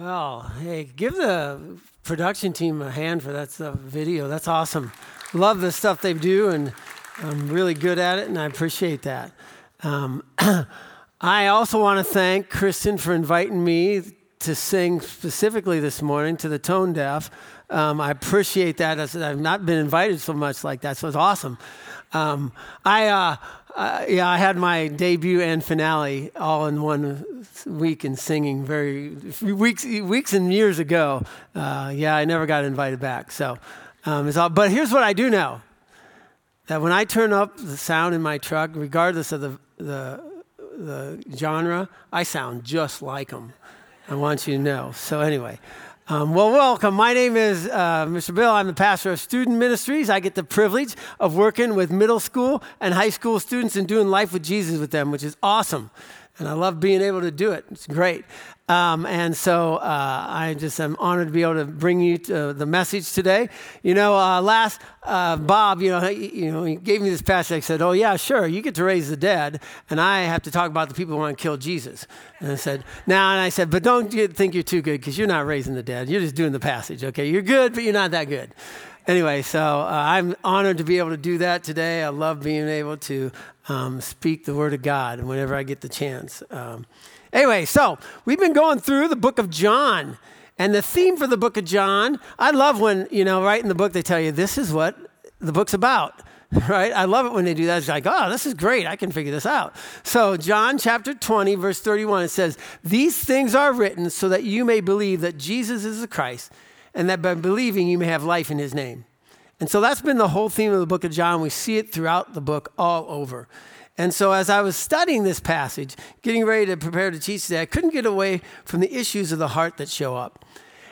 Well, hey, give the production team a hand for that stuff, video. That's awesome. Love the stuff they do, and I'm really good at it, and I appreciate that. Um, I also want to thank Kristen for inviting me to sing specifically this morning to the tone deaf. Um, I appreciate that. I've not been invited so much like that, so it's awesome. Um, I, uh, uh, yeah, I had my debut and finale all in one week in singing. Very weeks, weeks and years ago. Uh, yeah, I never got invited back. So, um, it's all, but here's what I do know: that when I turn up the sound in my truck, regardless of the the, the genre, I sound just like them. I want you to know. So anyway. Um, well, welcome. My name is uh, Mr. Bill. I'm the pastor of student ministries. I get the privilege of working with middle school and high school students and doing life with Jesus with them, which is awesome. And I love being able to do it. It's great. Um, and so uh, I just am honored to be able to bring you to the message today. You know, uh, last uh, Bob, you know, he, you know, he gave me this passage. I said, "Oh yeah, sure, you get to raise the dead, and I have to talk about the people who want to kill Jesus." And I said, "Now," and I said, "But don't you think you're too good because you're not raising the dead. You're just doing the passage. Okay, you're good, but you're not that good." Anyway, so uh, I'm honored to be able to do that today. I love being able to um, speak the word of God whenever I get the chance. Um, Anyway, so we've been going through the book of John. And the theme for the book of John, I love when, you know, right in the book they tell you this is what the book's about, right? I love it when they do that. It's like, oh, this is great. I can figure this out. So, John chapter 20, verse 31, it says, These things are written so that you may believe that Jesus is the Christ, and that by believing you may have life in his name. And so that's been the whole theme of the book of John. We see it throughout the book all over. And so, as I was studying this passage, getting ready to prepare to teach today, I couldn't get away from the issues of the heart that show up.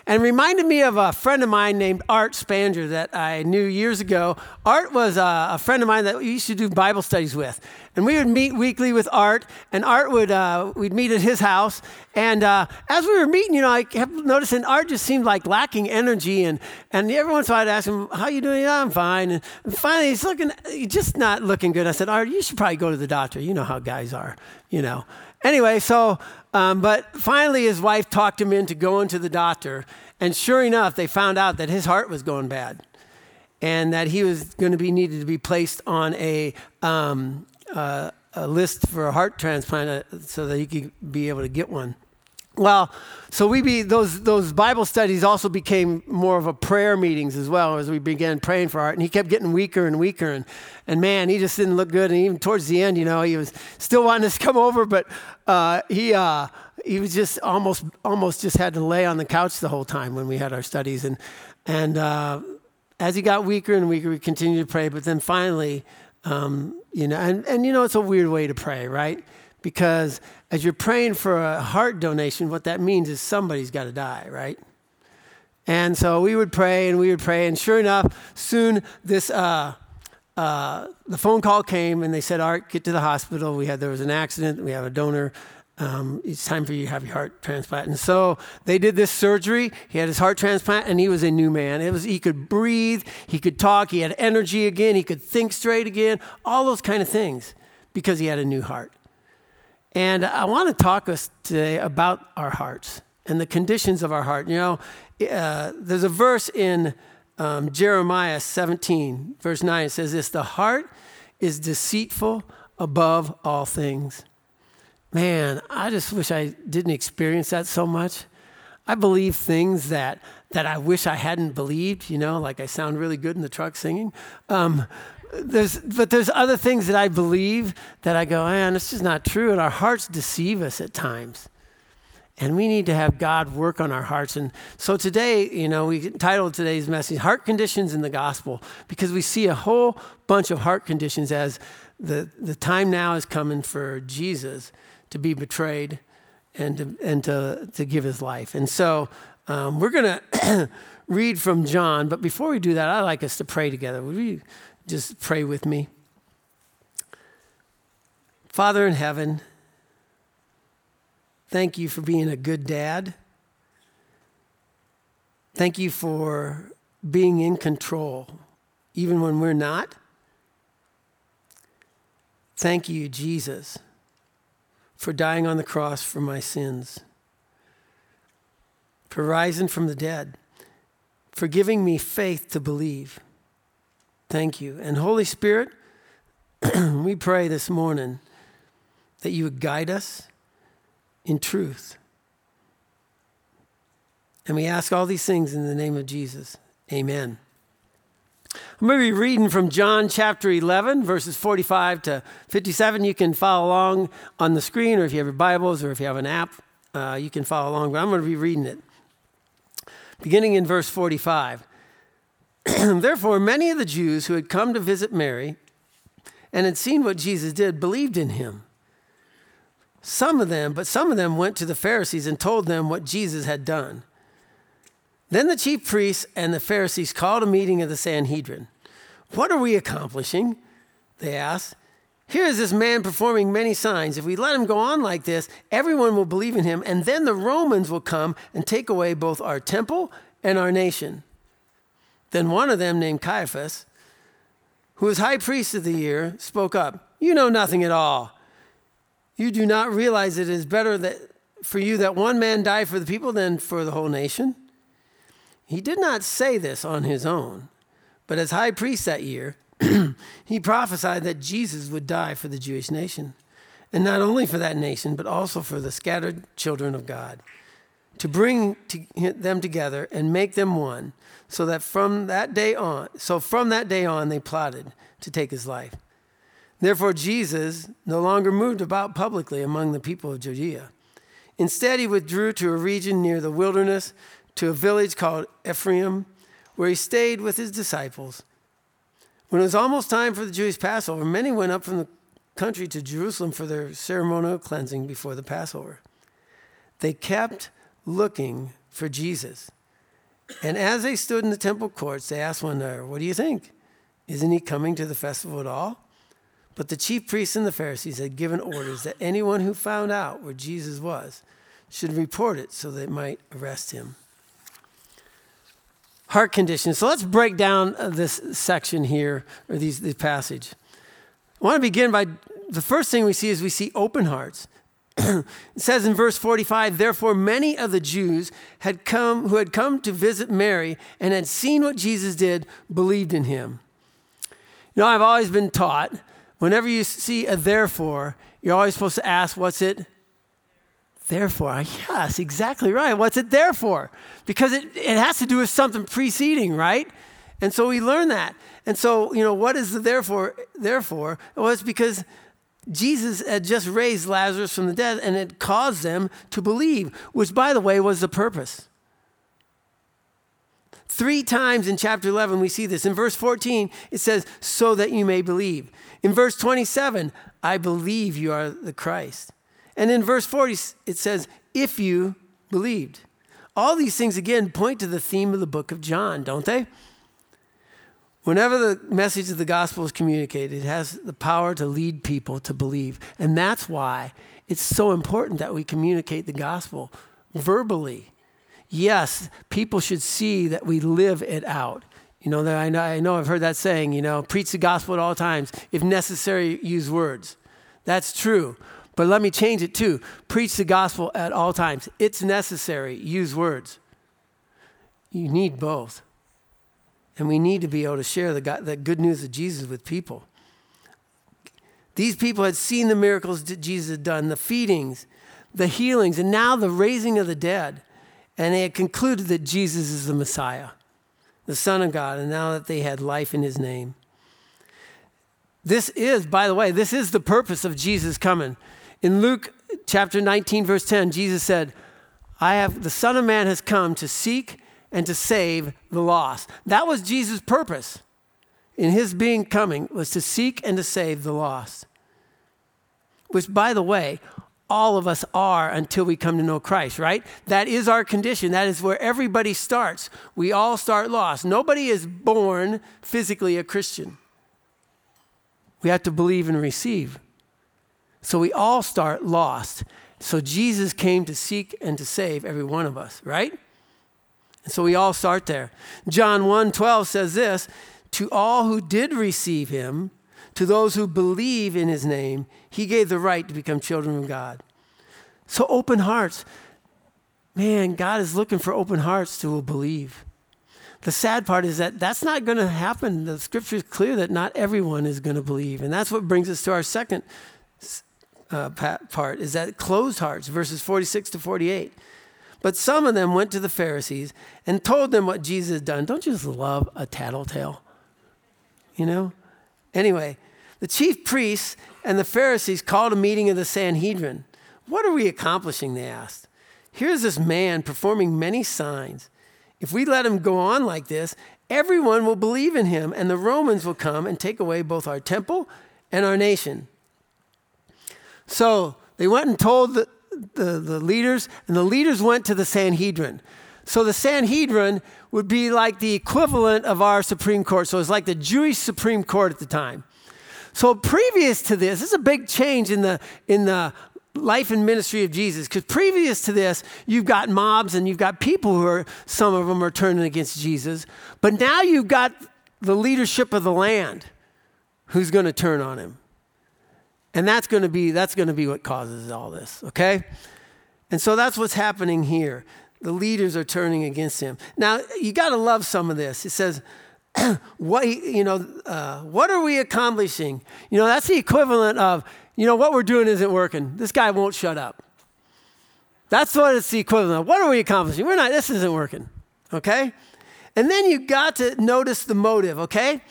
And reminded me of a friend of mine named Art Spanger that I knew years ago. Art was a, a friend of mine that we used to do Bible studies with. And we would meet weekly with Art, and Art would, uh, we'd meet at his house. And uh, as we were meeting, you know, I kept noticing Art just seemed like lacking energy. And, and every once in a while I'd ask him, How you doing? Yeah, I'm fine. And finally, he's looking, he's just not looking good. I said, Art, you should probably go to the doctor. You know how guys are, you know. Anyway, so, um, but finally his wife talked him into going to the doctor. And sure enough, they found out that his heart was going bad and that he was going to be needed to be placed on a um, uh, a list for a heart transplant uh, so that he could be able to get one. Well, so we be those those Bible studies also became more of a prayer meetings as well as we began praying for Art, and he kept getting weaker and weaker, and and man, he just didn't look good. And even towards the end, you know, he was still wanting us to come over, but uh, he uh, he was just almost almost just had to lay on the couch the whole time when we had our studies, and and uh, as he got weaker and weaker, we continued to pray, but then finally um, you know, and, and you know, it's a weird way to pray, right? Because as you're praying for a heart donation, what that means is somebody's got to die, right? And so we would pray and we would pray, and sure enough, soon this uh, uh, the phone call came and they said, "Art, get to the hospital. We had there was an accident. We have a donor um, it's time for you to have your heart transplant. And so they did this surgery. He had his heart transplant, and he was a new man. It was he could breathe, he could talk, he had energy again, he could think straight again, all those kind of things because he had a new heart. And I want to talk us today about our hearts and the conditions of our heart. You know, uh, there's a verse in um, Jeremiah 17, verse 9. It says this: "The heart is deceitful above all things." man, I just wish I didn't experience that so much. I believe things that that I wish I hadn't believed. You know, like I sound really good in the truck singing. Um, there's, but there's other things that I believe that I go, man, this is not true, and our hearts deceive us at times. And we need to have God work on our hearts. And so today, you know, we titled today's message Heart Conditions in the Gospel because we see a whole bunch of heart conditions as the, the time now is coming for Jesus to be betrayed and to, and to, to give his life. And so um, we're going to read from John, but before we do that, I'd like us to pray together. Would you just pray with me? Father in heaven, thank you for being a good dad. Thank you for being in control, even when we're not. Thank you, Jesus for dying on the cross for my sins. for rising from the dead, for giving me faith to believe. Thank you. And Holy Spirit, we pray this morning that you would guide us in truth. And we ask all these things in the name of Jesus. Amen. I'm going to be reading from John chapter 11, verses 45 to 57. You can follow along on the screen, or if you have your Bibles, or if you have an app, uh, you can follow along. But I'm going to be reading it. Beginning in verse 45. Therefore, many of the Jews who had come to visit Mary and had seen what Jesus did believed in him. Some of them, but some of them went to the Pharisees and told them what Jesus had done. Then the chief priests and the Pharisees called a meeting of the Sanhedrin. What are we accomplishing? They asked. Here is this man performing many signs. If we let him go on like this, everyone will believe in him, and then the Romans will come and take away both our temple and our nation. Then one of them, named Caiaphas, who was high priest of the year, spoke up. You know nothing at all. You do not realize it is better that, for you that one man die for the people than for the whole nation? He did not say this on his own, but as high priest that year, he prophesied that Jesus would die for the Jewish nation, and not only for that nation, but also for the scattered children of God, to bring to them together and make them one, so that from that day on, so from that day on, they plotted to take his life. Therefore, Jesus no longer moved about publicly among the people of Judea. Instead, he withdrew to a region near the wilderness to a village called Ephraim, where he stayed with his disciples. When it was almost time for the Jewish Passover, many went up from the country to Jerusalem for their ceremonial cleansing before the Passover. They kept looking for Jesus. And as they stood in the temple courts, they asked one another, What do you think? Isn't he coming to the festival at all? But the chief priests and the Pharisees had given orders that anyone who found out where Jesus was should report it so they might arrest him heart condition. So let's break down uh, this section here, or these, this passage. I want to begin by the first thing we see is we see open hearts. It says in verse 45 therefore many of the jews had come who had come to visit mary and had seen what jesus did believed in him you know i've always been taught whenever you see a therefore you're always supposed to ask what's it Therefore, yes, exactly right. What's it there for? Because it, it has to do with something preceding, right? And so we learn that. And so, you know, what is the therefore? Therefore, well, it's because Jesus had just raised Lazarus from the dead and it caused them to believe, which, by the way, was the purpose. Three times in chapter 11, we see this. In verse 14, it says, so that you may believe. In verse 27, I believe you are the Christ. And in verse 40, it says, if you believed. All these things, again, point to the theme of the book of John, don't they? Whenever the message of the gospel is communicated, it has the power to lead people to believe. And that's why it's so important that we communicate the gospel verbally. Yes, people should see that we live it out. You know, I know, I know I've heard that saying, you know, preach the gospel at all times. If necessary, use words. That's true. But let me change it too. Preach the gospel at all times. It's necessary. Use words. You need both. And we need to be able to share the, God, the good news of Jesus with people. These people had seen the miracles that Jesus had done, the feedings, the healings, and now the raising of the dead. And they had concluded that Jesus is the Messiah, the Son of God, and now that they had life in his name. This is, by the way, this is the purpose of Jesus coming in Luke chapter 19, verse 10, Jesus said, I have the Son of Man has come to seek and to save the lost. That was Jesus' purpose in his being coming was to seek and to save the lost. Which, by the way, all of us are until we come to know Christ, right? That is our condition. That is where everybody starts. We all start lost. Nobody is born physically a Christian. We have to believe and receive. So we all start lost. So Jesus came to seek and to save every one of us, right? And so we all start there. John 1 12 says this To all who did receive him, to those who believe in his name, he gave the right to become children of God. So open hearts. man, God is looking for open hearts who will believe. The sad part is that that's not going to happen. The scripture is clear that not everyone is going to believe. And that's what brings us to our second uh, part is that closed hearts, verses 46 to 48. But some of them went to the Pharisees and told them what Jesus had done. Don't you just love a tattletale? You know? Anyway, the chief priests and the Pharisees called a meeting of the Sanhedrin. What are we accomplishing? They asked. Here's this man performing many signs. If we let him go on like this, everyone will believe in him, and the Romans will come and take away both our temple and our nation. So they went and told the, the, the leaders, and the leaders went to the Sanhedrin. So the Sanhedrin would be like the equivalent of our Supreme Court. So it's like the Jewish Supreme Court at the time. So previous to this, this is a big change in the in the life and ministry of Jesus. Because previous to this, you've got mobs and you've got people who are some of them are turning against Jesus. But now you've got the leadership of the land who's going to turn on him. And that's going to be that's going to be what causes all this, okay? And so that's what's happening here. The leaders are turning against him. Now, you got to love some of this. It says, what, you know, uh, what are we accomplishing? You know, that's the equivalent of, you know, what we're doing isn't working. This guy won't shut up. That's what it's the equivalent of. What are we accomplishing? We're not, this isn't working, okay? And then you got to notice the motive, okay?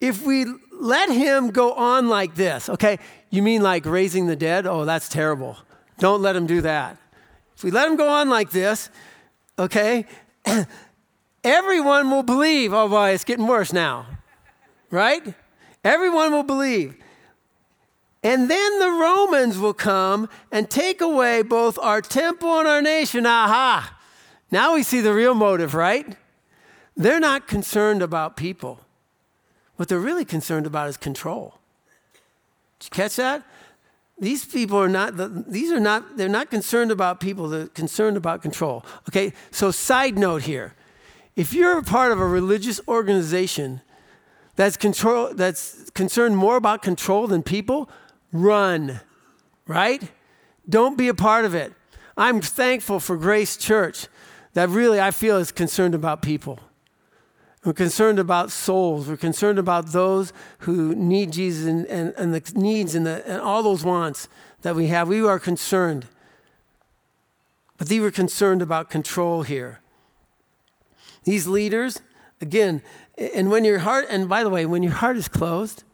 If we let him go on like this, okay? You mean like raising the dead? Oh, that's terrible. Don't let him do that. If we let him go on like this, okay, everyone will believe. Oh boy, it's getting worse now, right? Everyone will believe. And then the Romans will come and take away both our temple and our nation. Aha! Now we see the real motive, right? They're not concerned about people. What they're really concerned about is control. Did you catch that? These people are not, these are not, they're not concerned about people, they're concerned about control. Okay, so side note here. If you're a part of a religious organization that's, control, that's concerned more about control than people, run, right? Don't be a part of it. I'm thankful for Grace Church that really I feel is concerned about people. We're concerned about souls. We're concerned about those who need Jesus and, and, and the needs and, the, and all those wants that we have. We are concerned. But they were concerned about control here. These leaders, again, and when your heart, and by the way, when your heart is closed,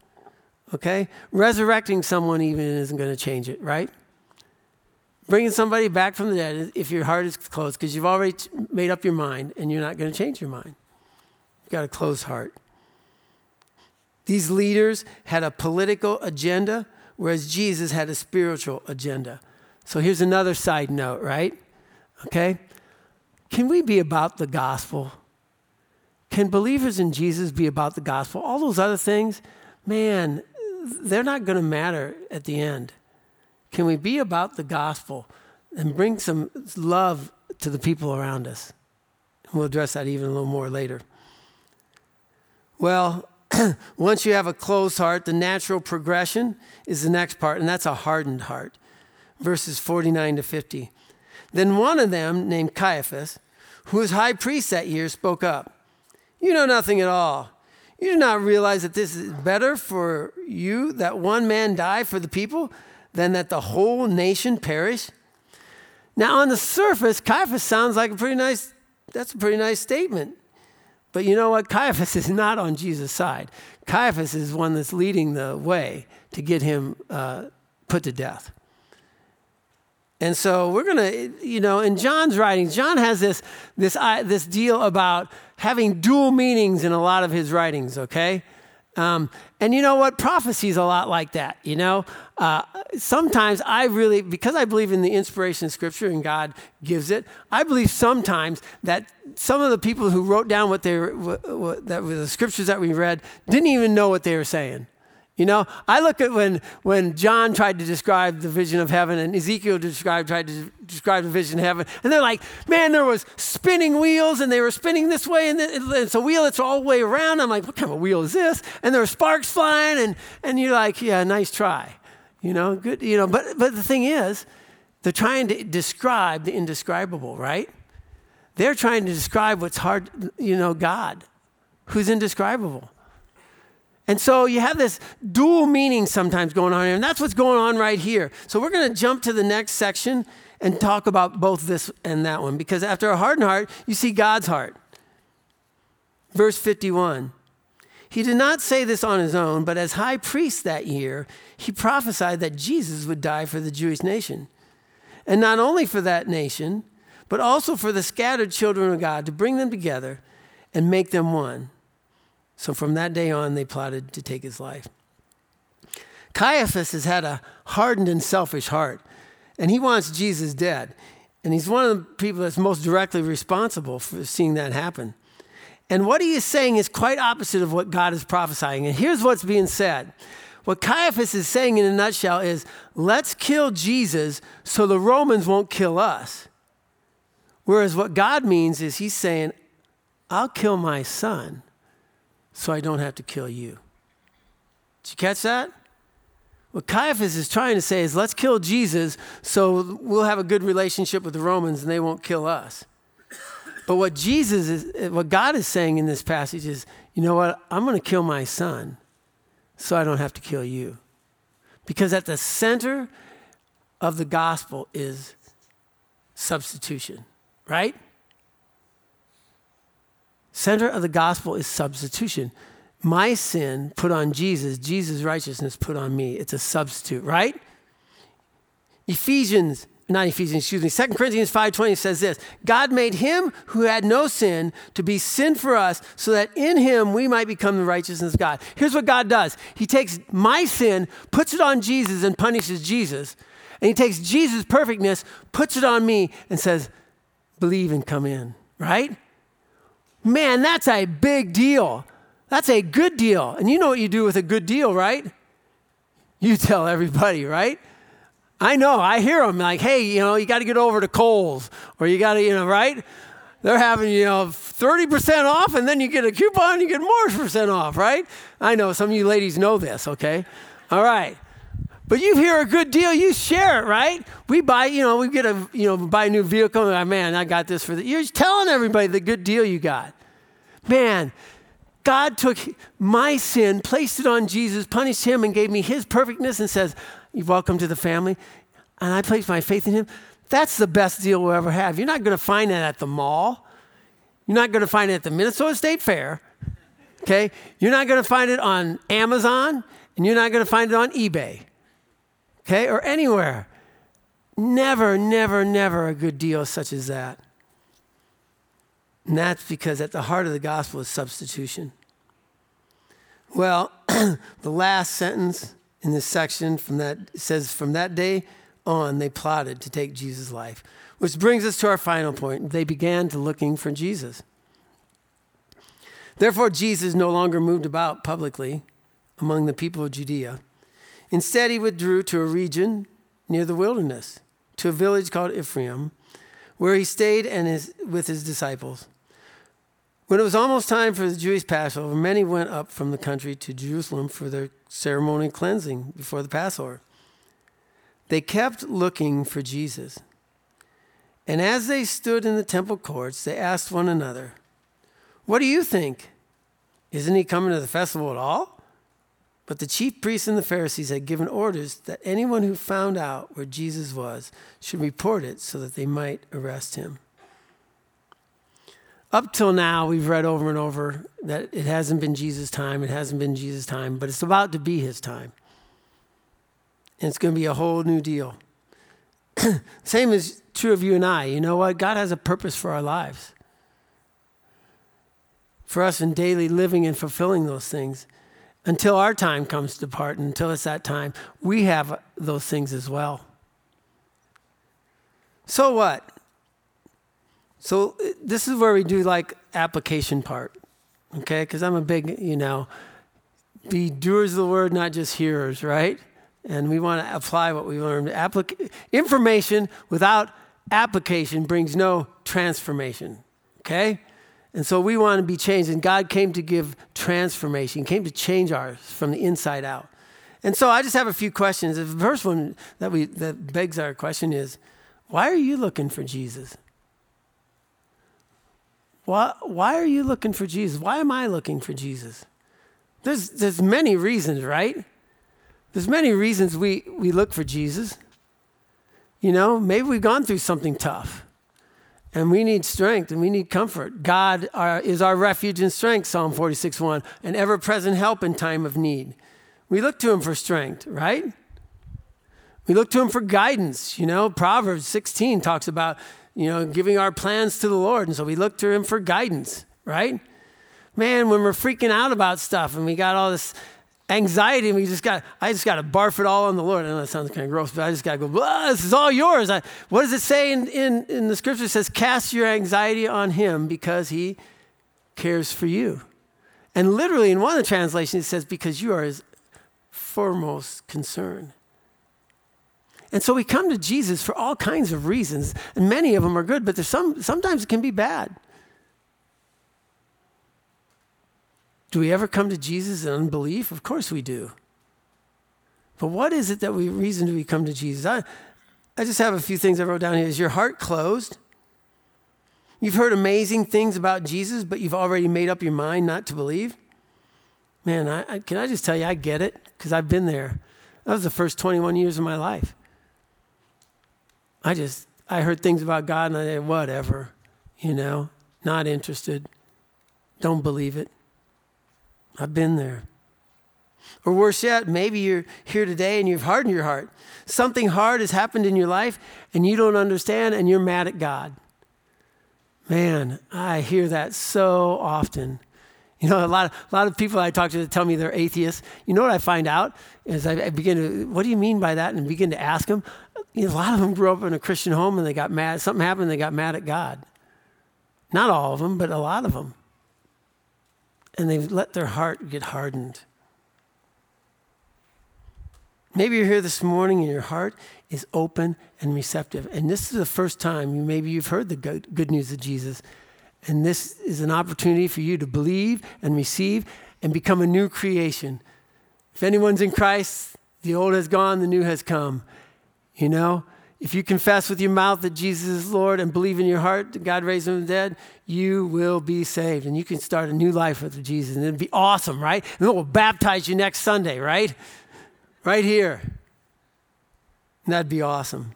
okay, resurrecting someone even isn't going to change it, right? Bringing somebody back from the dead, if your heart is closed, because you've already made up your mind and you're not going to change your mind. Got a closed heart. These leaders had a political agenda, whereas Jesus had a spiritual agenda. So here's another side note, right? Okay? Can we be about the gospel? Can believers in Jesus be about the gospel? All those other things, man, they're not going to matter at the end. Can we be about the gospel and bring some love to the people around us? We'll address that even a little more later. Well, once you have a closed heart, the natural progression is the next part, and that's a hardened heart. Verses 49 to 50. Then one of them, named Caiaphas, who was high priest that year, spoke up. You know nothing at all. You do not realize that this is better for you that one man die for the people than that the whole nation perish? Now, on the surface, Caiaphas sounds like a pretty nice, that's a pretty nice statement. But you know what? Caiaphas is not on Jesus' side. Caiaphas is one that's leading the way to get him uh, put to death. And so we're going to, you know, in John's writings, John has this, this, this deal about having dual meanings in a lot of his writings, okay? Um, and you know what? Prophecy is a lot like that. You know, uh, sometimes I really, because I believe in the inspiration of Scripture and God gives it, I believe sometimes that some of the people who wrote down what they were, what, what, that were the scriptures that we read didn't even know what they were saying. You know, I look at when, when John tried to describe the vision of heaven and Ezekiel described, tried to describe the vision of heaven, and they're like, man, there was spinning wheels and they were spinning this way and it's a wheel that's all the way around. I'm like, what kind of wheel is this? And there were sparks flying and, and you're like, yeah, nice try. You know, good, you know, but, but the thing is, They're trying to describe the indescribable, right? They're trying to describe what's hard, you know, God, who's indescribable. And so you have this dual meaning sometimes going on here, and that's what's going on right here. So we're going to jump to the next section and talk about both this and that one, because after a hardened heart, you see God's heart. Verse 51. He did not say this on his own, but as high priest that year, he prophesied that Jesus would die for the Jewish nation. And not only for that nation, but also for the scattered children of God to bring them together and make them one. So from that day on, they plotted to take his life. Caiaphas has had a hardened and selfish heart, and he wants Jesus dead. And he's one of the people that's most directly responsible for seeing that happen. And what he is saying is quite opposite of what God is prophesying. And here's what's being said. What Caiaphas is saying in a nutshell is let's kill Jesus so the Romans won't kill us. Whereas what God means is he's saying, I'll kill my son so I don't have to kill you. Did you catch that? What Caiaphas is trying to say is let's kill Jesus so we'll have a good relationship with the Romans and they won't kill us. But what Jesus is, what God is saying in this passage is, you know what? I'm going to kill my son so I don't have to kill you. Because at the center of the gospel is substitution, right? Center of the gospel is substitution. My sin put on Jesus, Jesus' righteousness put on me. It's a substitute, right? Ephesians not Ephesians, excuse me, 2 Corinthians 5.20 says this, God made him who had no sin to be sin for us so that in him we might become the righteousness of God. Here's what God does. He takes my sin, puts it on Jesus and punishes Jesus. And he takes Jesus' perfectness, puts it on me and says, believe and come in, right? Man, that's a big deal. That's a good deal. And you know what you do with a good deal, right? You tell everybody, right? I know, I hear them like, hey, you know, you got to get over to Kohl's or you got to, you know, right? They're having, you know, 30% off and then you get a coupon, you get more percent off, right? I know some of you ladies know this, okay? All right. But you hear a good deal, you share it, right? We buy, you know, we get a, you know, buy a new vehicle, and man, I got this for the, you're telling everybody the good deal you got. Man, God took my sin, placed it on Jesus, punished him, and gave me his perfectness and says, You're welcome to the family, and I place my faith in him. That's the best deal we'll ever have. You're not going to find that at the mall. You're not going to find it at the Minnesota State Fair. Okay? You're not going to find it on Amazon, and you're not going to find it on eBay. Okay? Or anywhere. Never, never, never a good deal such as that. And that's because at the heart of the gospel is substitution. Well, the last sentence in this section from that says from that day on they plotted to take Jesus' life. Which brings us to our final point. They began to looking for Jesus. Therefore Jesus no longer moved about publicly among the people of Judea. Instead he withdrew to a region near the wilderness, to a village called Ephraim, where he stayed and his, with his disciples. When it was almost time for the Jewish Passover, many went up from the country to Jerusalem for their ceremonial cleansing before the Passover. They kept looking for Jesus. And as they stood in the temple courts, they asked one another, What do you think? Isn't he coming to the festival at all? But the chief priests and the Pharisees had given orders that anyone who found out where Jesus was should report it so that they might arrest him. Up till now, we've read over and over that it hasn't been Jesus' time, it hasn't been Jesus' time, but it's about to be his time. And it's going to be a whole new deal. Same is true of you and I. You know what? God has a purpose for our lives. For us in daily living and fulfilling those things. Until our time comes to depart, and until it's that time, we have those things as well. So what? So uh, this is where we do like application part, okay? Because I'm a big, you know, be doers of the word, not just hearers, right? And we want to apply what we learned. Applic- information without application brings no transformation, okay? And so we want to be changed. And God came to give transformation, he came to change ours from the inside out. And so I just have a few questions. The first one that we that begs our question is, why are you looking for Jesus? Why, why are you looking for Jesus? Why am I looking for Jesus? There's, there's many reasons, right? There's many reasons we, we look for Jesus. You know, maybe we've gone through something tough and we need strength and we need comfort. God is our refuge and strength, Psalm 46 1, an ever present help in time of need. We look to Him for strength, right? We look to Him for guidance. You know, Proverbs 16 talks about, you know, giving our plans to the Lord. And so we look to Him for guidance, right? Man, when we're freaking out about stuff and we got all this anxiety and we just got i just got to barf it all on the lord. I know that sounds kind of gross but i just got to go this is all yours. I, what does it say in, in, in the scripture? It says cast your anxiety on him because he cares for you. And literally in one of the translations it says because you are his foremost concern and so we come to jesus for all kinds of reasons and many of them are good but there's some sometimes it can be bad Do we ever come to Jesus in unbelief? Of course we do. But what is it that we reason do we come to Jesus? I, I just have a few things I wrote down here. Is your heart closed? You've heard amazing things about Jesus, but you've already made up your mind not to believe? Man, I, I, can I just tell you, I get it because I've been there. That was the first 21 years of my life. I just, I heard things about God and I said, whatever, you know, not interested, don't believe it. I've been there. Or worse yet, maybe you're here today and you've hardened your heart. Something hard has happened in your life and you don't understand and you're mad at God. Man, I hear that so often. You know, a lot, of, a lot of people I talk to that tell me they're atheists. You know what I find out is I, I begin to, what do you mean by that? And begin to ask them. You know, a lot of them grew up in a Christian home and they got mad. Something happened, they got mad at God. Not all of them, but a lot of them and they've let their heart get hardened. Maybe you're here this morning and your heart is open and receptive. And this is the first time you maybe you've heard the good, good news of Jesus. And this is an opportunity for you to believe and receive and become a new creation. If anyone's in Christ, the old has gone, the new has come. You know, if you confess with your mouth that Jesus is Lord and believe in your heart that God raised him from the dead, you will be saved. And you can start a new life with Jesus. And it'd be awesome, right? And we'll baptize you next Sunday, right? Right here. And that'd be awesome.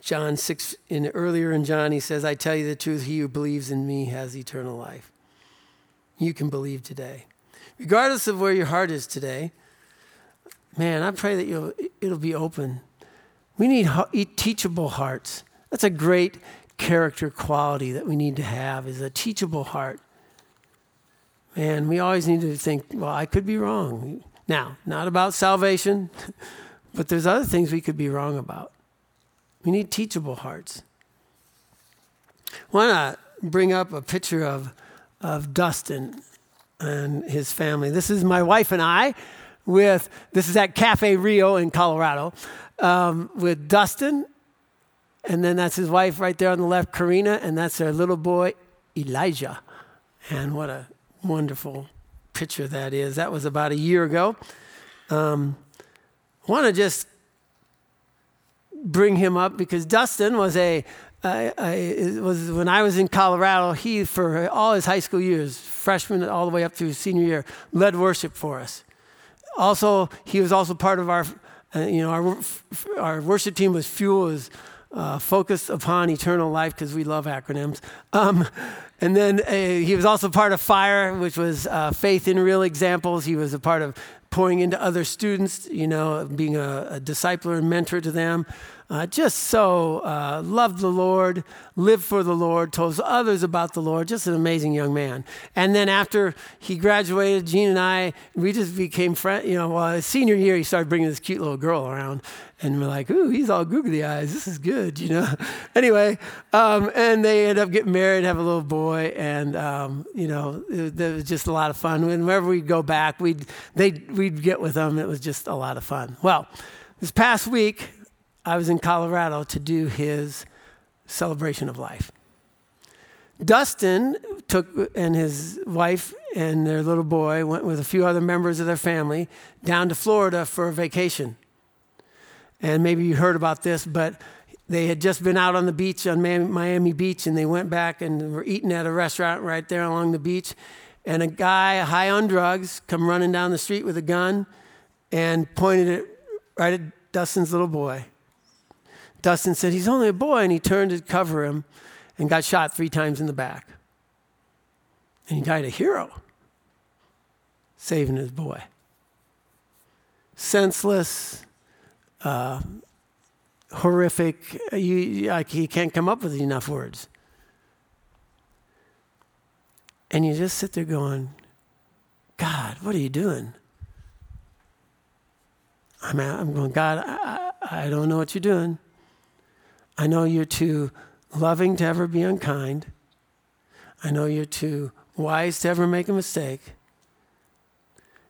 John 6, in earlier in John, he says, I tell you the truth, he who believes in me has eternal life. You can believe today. Regardless of where your heart is today, man, I pray that you'll, it'll be open. We need teachable hearts. That's a great character quality that we need to have is a teachable heart. Man, we always need to think, well, I could be wrong. Now, not about salvation, but there's other things we could be wrong about. We need teachable hearts. Want to bring up a picture of, of Dustin and his family. This is my wife and I with, this is at Cafe Rio in Colorado, um, with Dustin, and then that's his wife right there on the left, Karina, and that's their little boy, Elijah. And what a wonderful picture that is. That was about a year ago. Um, I want to just bring him up because Dustin was a, a, a, was when I was in Colorado. He for all his high school years, freshman all the way up through senior year, led worship for us. Also, he was also part of our, uh, you know, our, our worship team was Fuel, was uh, focused upon eternal life because we love acronyms. Um, and then uh, he was also part of FIRE, which was uh, Faith in Real Examples. He was a part of pouring into other students, you know, being a, a discipler and mentor to them. Uh, just so uh, loved the Lord, lived for the Lord, told others about the Lord. Just an amazing young man. And then after he graduated, Gene and I, we just became friends. You know, well, senior year, he started bringing this cute little girl around, and we're like, "Ooh, he's all googly eyes. This is good," you know. anyway, um, and they end up getting married, have a little boy, and um, you know, it, it, was just a lot of fun. Whenever we'd go back, we'd they we'd get with them. It was just a lot of fun. Well, this past week I was in Colorado to do his celebration of life. Dustin took and his wife and their little boy went with a few other members of their family down to Florida for a vacation. And maybe you heard about this, but they had just been out on the beach on Miami Beach and they went back and were eating at a restaurant right there along the beach. And a guy high on drugs come running down the street with a gun and pointed it right at Dustin's little boy. Dustin said, He's only a boy. And he turned to cover him and got shot three times in the back. And he died a hero, saving his boy. Senseless, uh, horrific. You, like, you can't come up with enough words. And you just sit there going, God, what are you doing? I'm, I'm going, God, I, I don't know what you're doing. I know you're too loving to ever be unkind. I know you're too wise to ever make a mistake.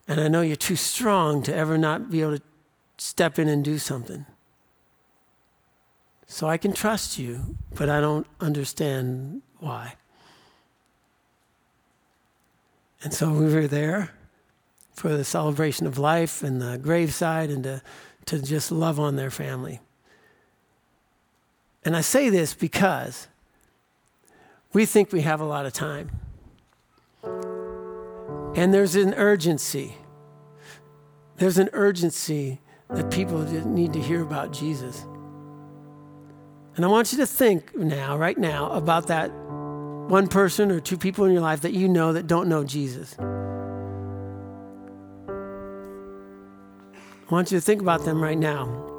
And I know you're too strong to ever not be able to step in and do something. So I can trust you, but I don't understand why. And so we were there for the celebration of life and the graveside and to, to just love on their family. And I say this because we think we have a lot of time. And there's an urgency. There's an urgency that people need to hear about Jesus. And I want you to think now, right now, about that one person or two people in your life that you know that don't know Jesus. I want you to think about them right now.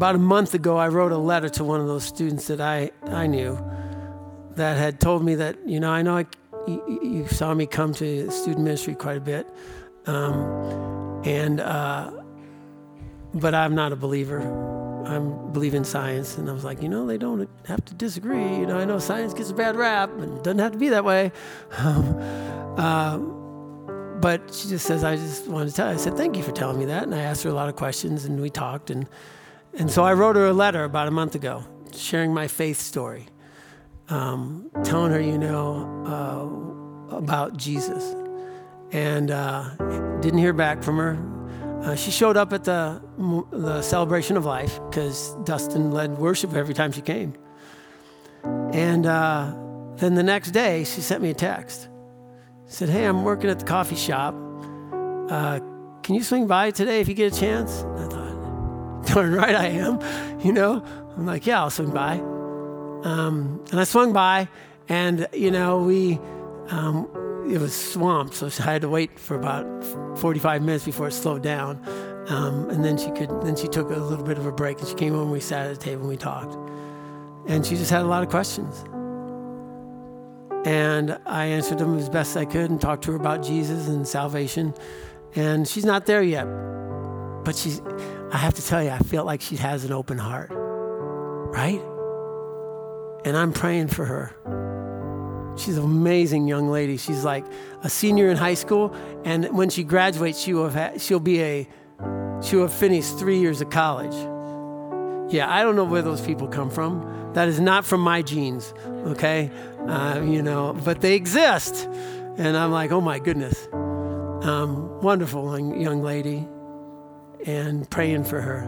About a month ago, I wrote a letter to one of those students that I, I knew that had told me that, you know, I know I, you, you saw me come to student ministry quite a bit. Um, and, uh, but I'm not a believer. I believe in science. And I was like, you know, they don't have to disagree. You know, I know science gets a bad rap and it doesn't have to be that way. uh, but she just says, I just wanted to tell you. I said, thank you for telling me that. And I asked her a lot of questions and we talked. And, and so I wrote her a letter about a month ago, sharing my faith story, um, telling her, you know, uh, about Jesus. And uh, didn't hear back from her. Uh, she showed up at the, the celebration of life because Dustin led worship every time she came. And uh, then the next day, she sent me a text said, Hey, I'm working at the coffee shop. Uh, can you swing by today if you get a chance? Darn right I am. You know, I'm like, Yeah, I'll swing by. Um, and I swung by, and, you know, we, um, it was swamped, so I had to wait for about 45 minutes before it slowed down. Um, and then she could, then she took a little bit of a break, and she came home. We sat at the table and we talked, and she just had a lot of questions. And I answered them as best I could and talked to her about Jesus and salvation. And she's not there yet. But she's, I have to tell you, I feel like she has an open heart, right? And I'm praying for her. She's an amazing young lady. She's like a senior in high school, and when she graduates, she will have, she'll be a she will have finished three years of college. Yeah, I don't know where those people come from. That is not from my genes, okay? uh, you know, but they exist. And I'm like, oh my goodness. Um, wonderful young lady and praying for her.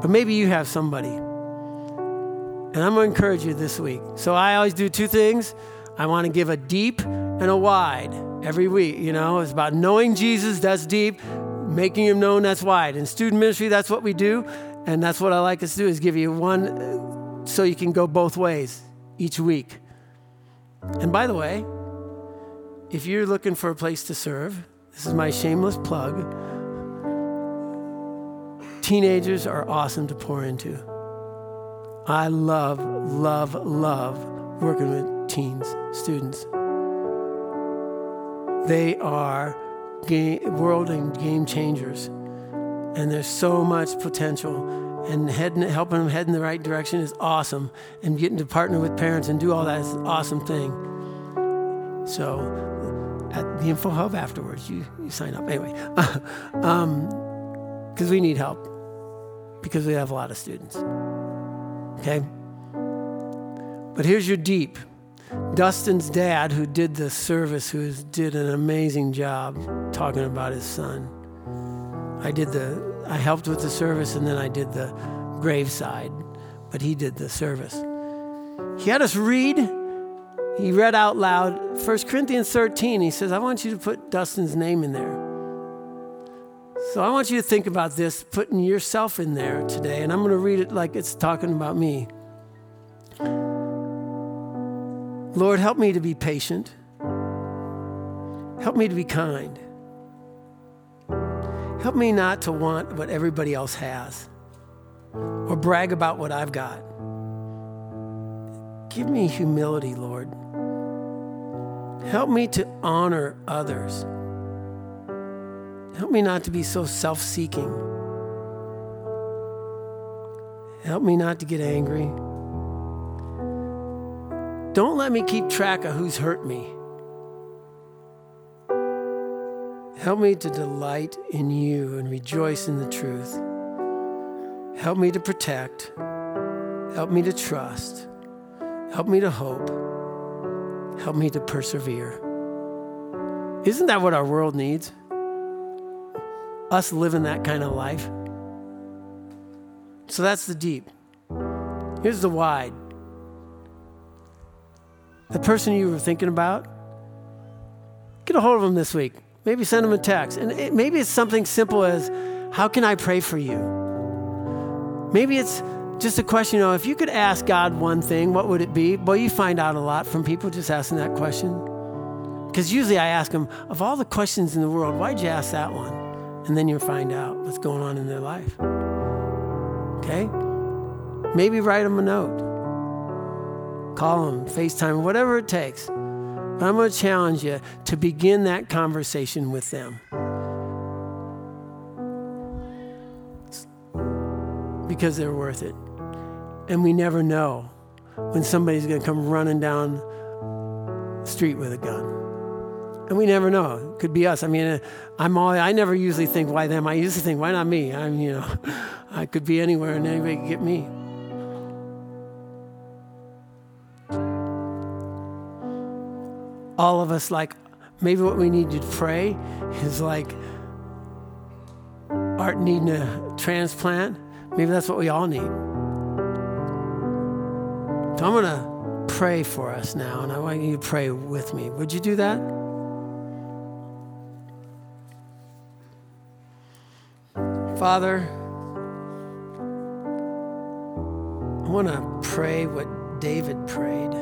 But maybe you have somebody. And I'm going to encourage you this week. So I always do two things. I want to give a deep and a wide every week. You know, it's about knowing Jesus, that's deep, making him known, that's wide. In student ministry, that's what we do. And that's what I like us to do is give you one so you can go both ways each week. And by the way, if you're looking for a place to serve, this is my shameless plug. Teenagers are awesome to pour into. I love, love, love working with teens, students. They are game, world and game changers. And there's so much potential and heading, helping them head in the right direction is awesome. And getting to partner with parents and do all that is an awesome thing. So at the Info Hub afterwards, you, you sign up. Anyway, because um, we need help because we have a lot of students. Okay? But here's your deep. Dustin's dad, who did the service, who did an amazing job talking about his son. I did the, I helped with the service, and then I did the graveside, but he did the service. He had us read. He read out loud 1 Corinthians 13. He says, I want you to put Dustin's name in there. So I want you to think about this, putting yourself in there today, and I'm going to read it like it's talking about me. Lord, help me to be patient. Help me to be kind. Help me not to want what everybody else has or brag about what I've got. Give me humility, Lord. Help me to honor others. Help me not to be so self seeking. Help me not to get angry. Don't let me keep track of who's hurt me. Help me to delight in you and rejoice in the truth. Help me to protect. Help me to trust. Help me to hope. Help me to persevere. Isn't that what our world needs? Us living that kind of life. So that's the deep. Here's the wide. The person you were thinking about, get a hold of them this week. Maybe send them a text. And it, maybe it's something simple as, How can I pray for you? Maybe it's just a question, you know, if you could ask God one thing, what would it be? Well, you find out a lot from people just asking that question. Because usually I ask them, Of all the questions in the world, why'd you ask that one? And then you'll find out what's going on in their life. Okay? Maybe write them a note call them, FaceTime, whatever it takes. But I'm going to challenge you to begin that conversation with them. Because they're worth it. And we never know when somebody's going to come running down the street with a gun. And we never know. It could be us. I mean, uh, I'm all, I never usually think, why them? I usually think, why not me? I'm, you know, I could be anywhere and anybody could get me. all of us like maybe what we need to pray is like art needing a transplant maybe that's what we all need so i'm going to pray for us now and i want you to pray with me would you do that father i want to pray what david prayed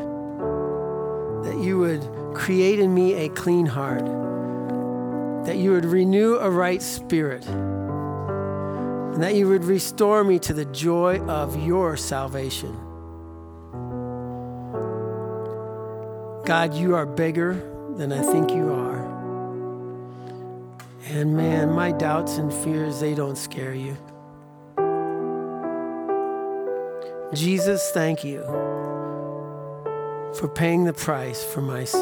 that you would Create in me a clean heart, that you would renew a right spirit, and that you would restore me to the joy of your salvation. God, you are bigger than I think you are. And man, my doubts and fears, they don't scare you. Jesus, thank you for paying the price for my sin,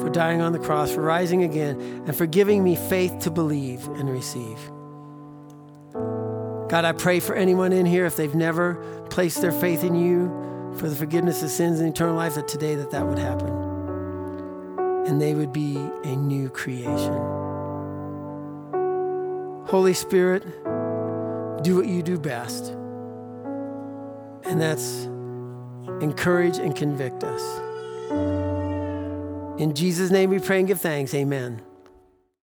for dying on the cross, for rising again, and for giving me faith to believe and receive. God, I pray for anyone in here if they've never placed their faith in you for the forgiveness of sins and eternal life, that today that that would happen. And they would be a new creation. Holy Spirit, do what you do best. And that's encourage, and convict us. In Jesus' name we pray and give thanks. Amen.